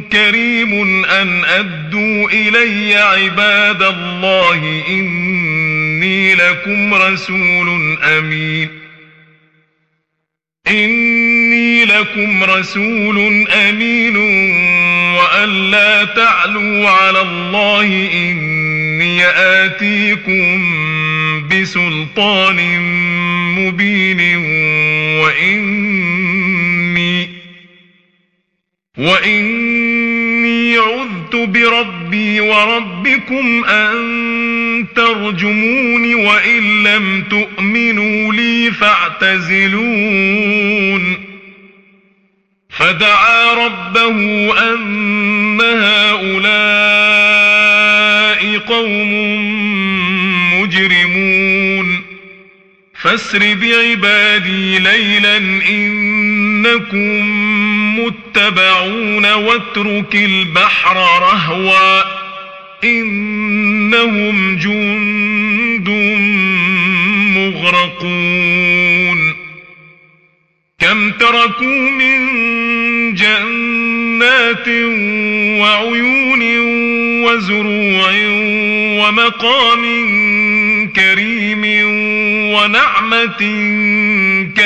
كريم أن أدوا إلي عباد الله إني لكم رسول أمين. إني لكم رسول أمين وأن لا تعلوا على الله إني آتيكم بسلطان مبين وإني وإني بربي وربكم أن ترجمون وإن لم تؤمنوا لي فاعتزلون. فدعا ربه أن هؤلاء قوم مجرمون. فاسر بعبادي ليلا إنكم متبعون واترك البحر رهوا إنهم جند مغرقون. كم تركوا من جنات وعيون وزروع ومقام كريم ونعمة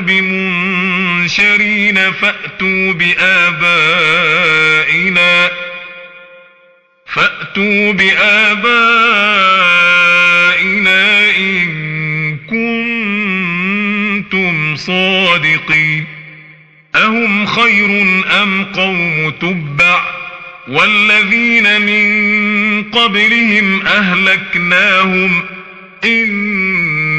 هي إلا موتتنا الأولى وما نحن بمنظرين منشرين فأتوا بآبائنا فأتوا بآبائنا إن كنتم صادقين أهم خير أم قوم تبع والذين من قبلهم أهلكناهم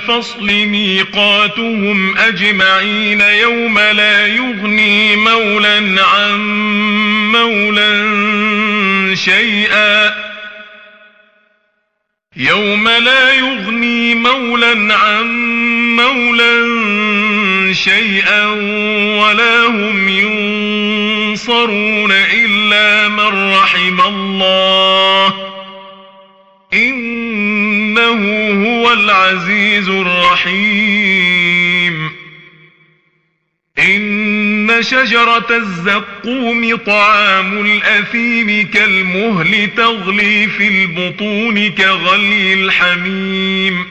الفصل ميقاتهم أجمعين يوم لا يغني مولا عن مولا شيئا. يوم لا يغني مولا عن مولا شيئا ولا هم ينصرون إلا من رحم الله. إنه هو العزيز الرحيم إن شجرة الزقوم طعام الأثيم كالمهل تغلي في البطون كغلي الحميم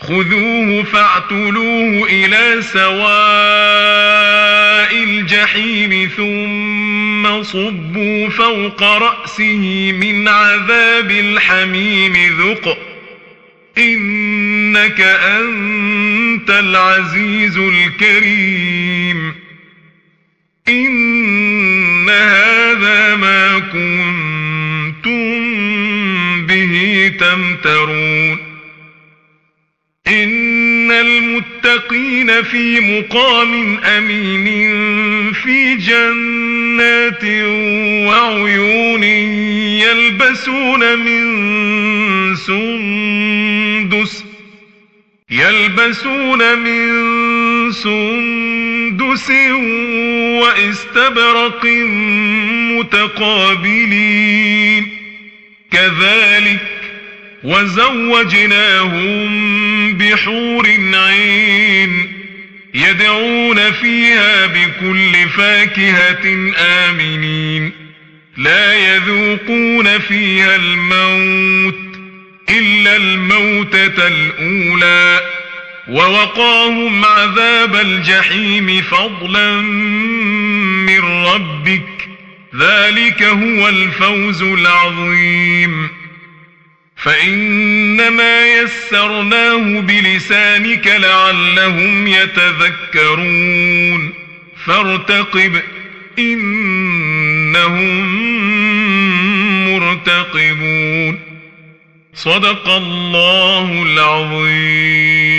خذوه فاعتلوه إلى سواء الجحيم ثم صبوا فوق رأسه من عذاب الحميم ذق إنك أنت العزيز الكريم. إن هذا ما كنتم به تمترون. إن المتقين في مقام أمين في جنات وعيون يلبسون من سندس يلبسون من سندس واستبرق متقابلين. كذلك وزوجناهم بحور عين يدعون فيها بكل فاكهة آمنين. لا يذوقون فيها الموت إلا الموتة الأولى ووقاهم عذاب الجحيم فضلا من ربك. ذلك هو الفوز العظيم. فإنما يسرناه بلسانك لعلهم يتذكرون. فارتقب إنهم مرتقبون. صدق الله العظيم.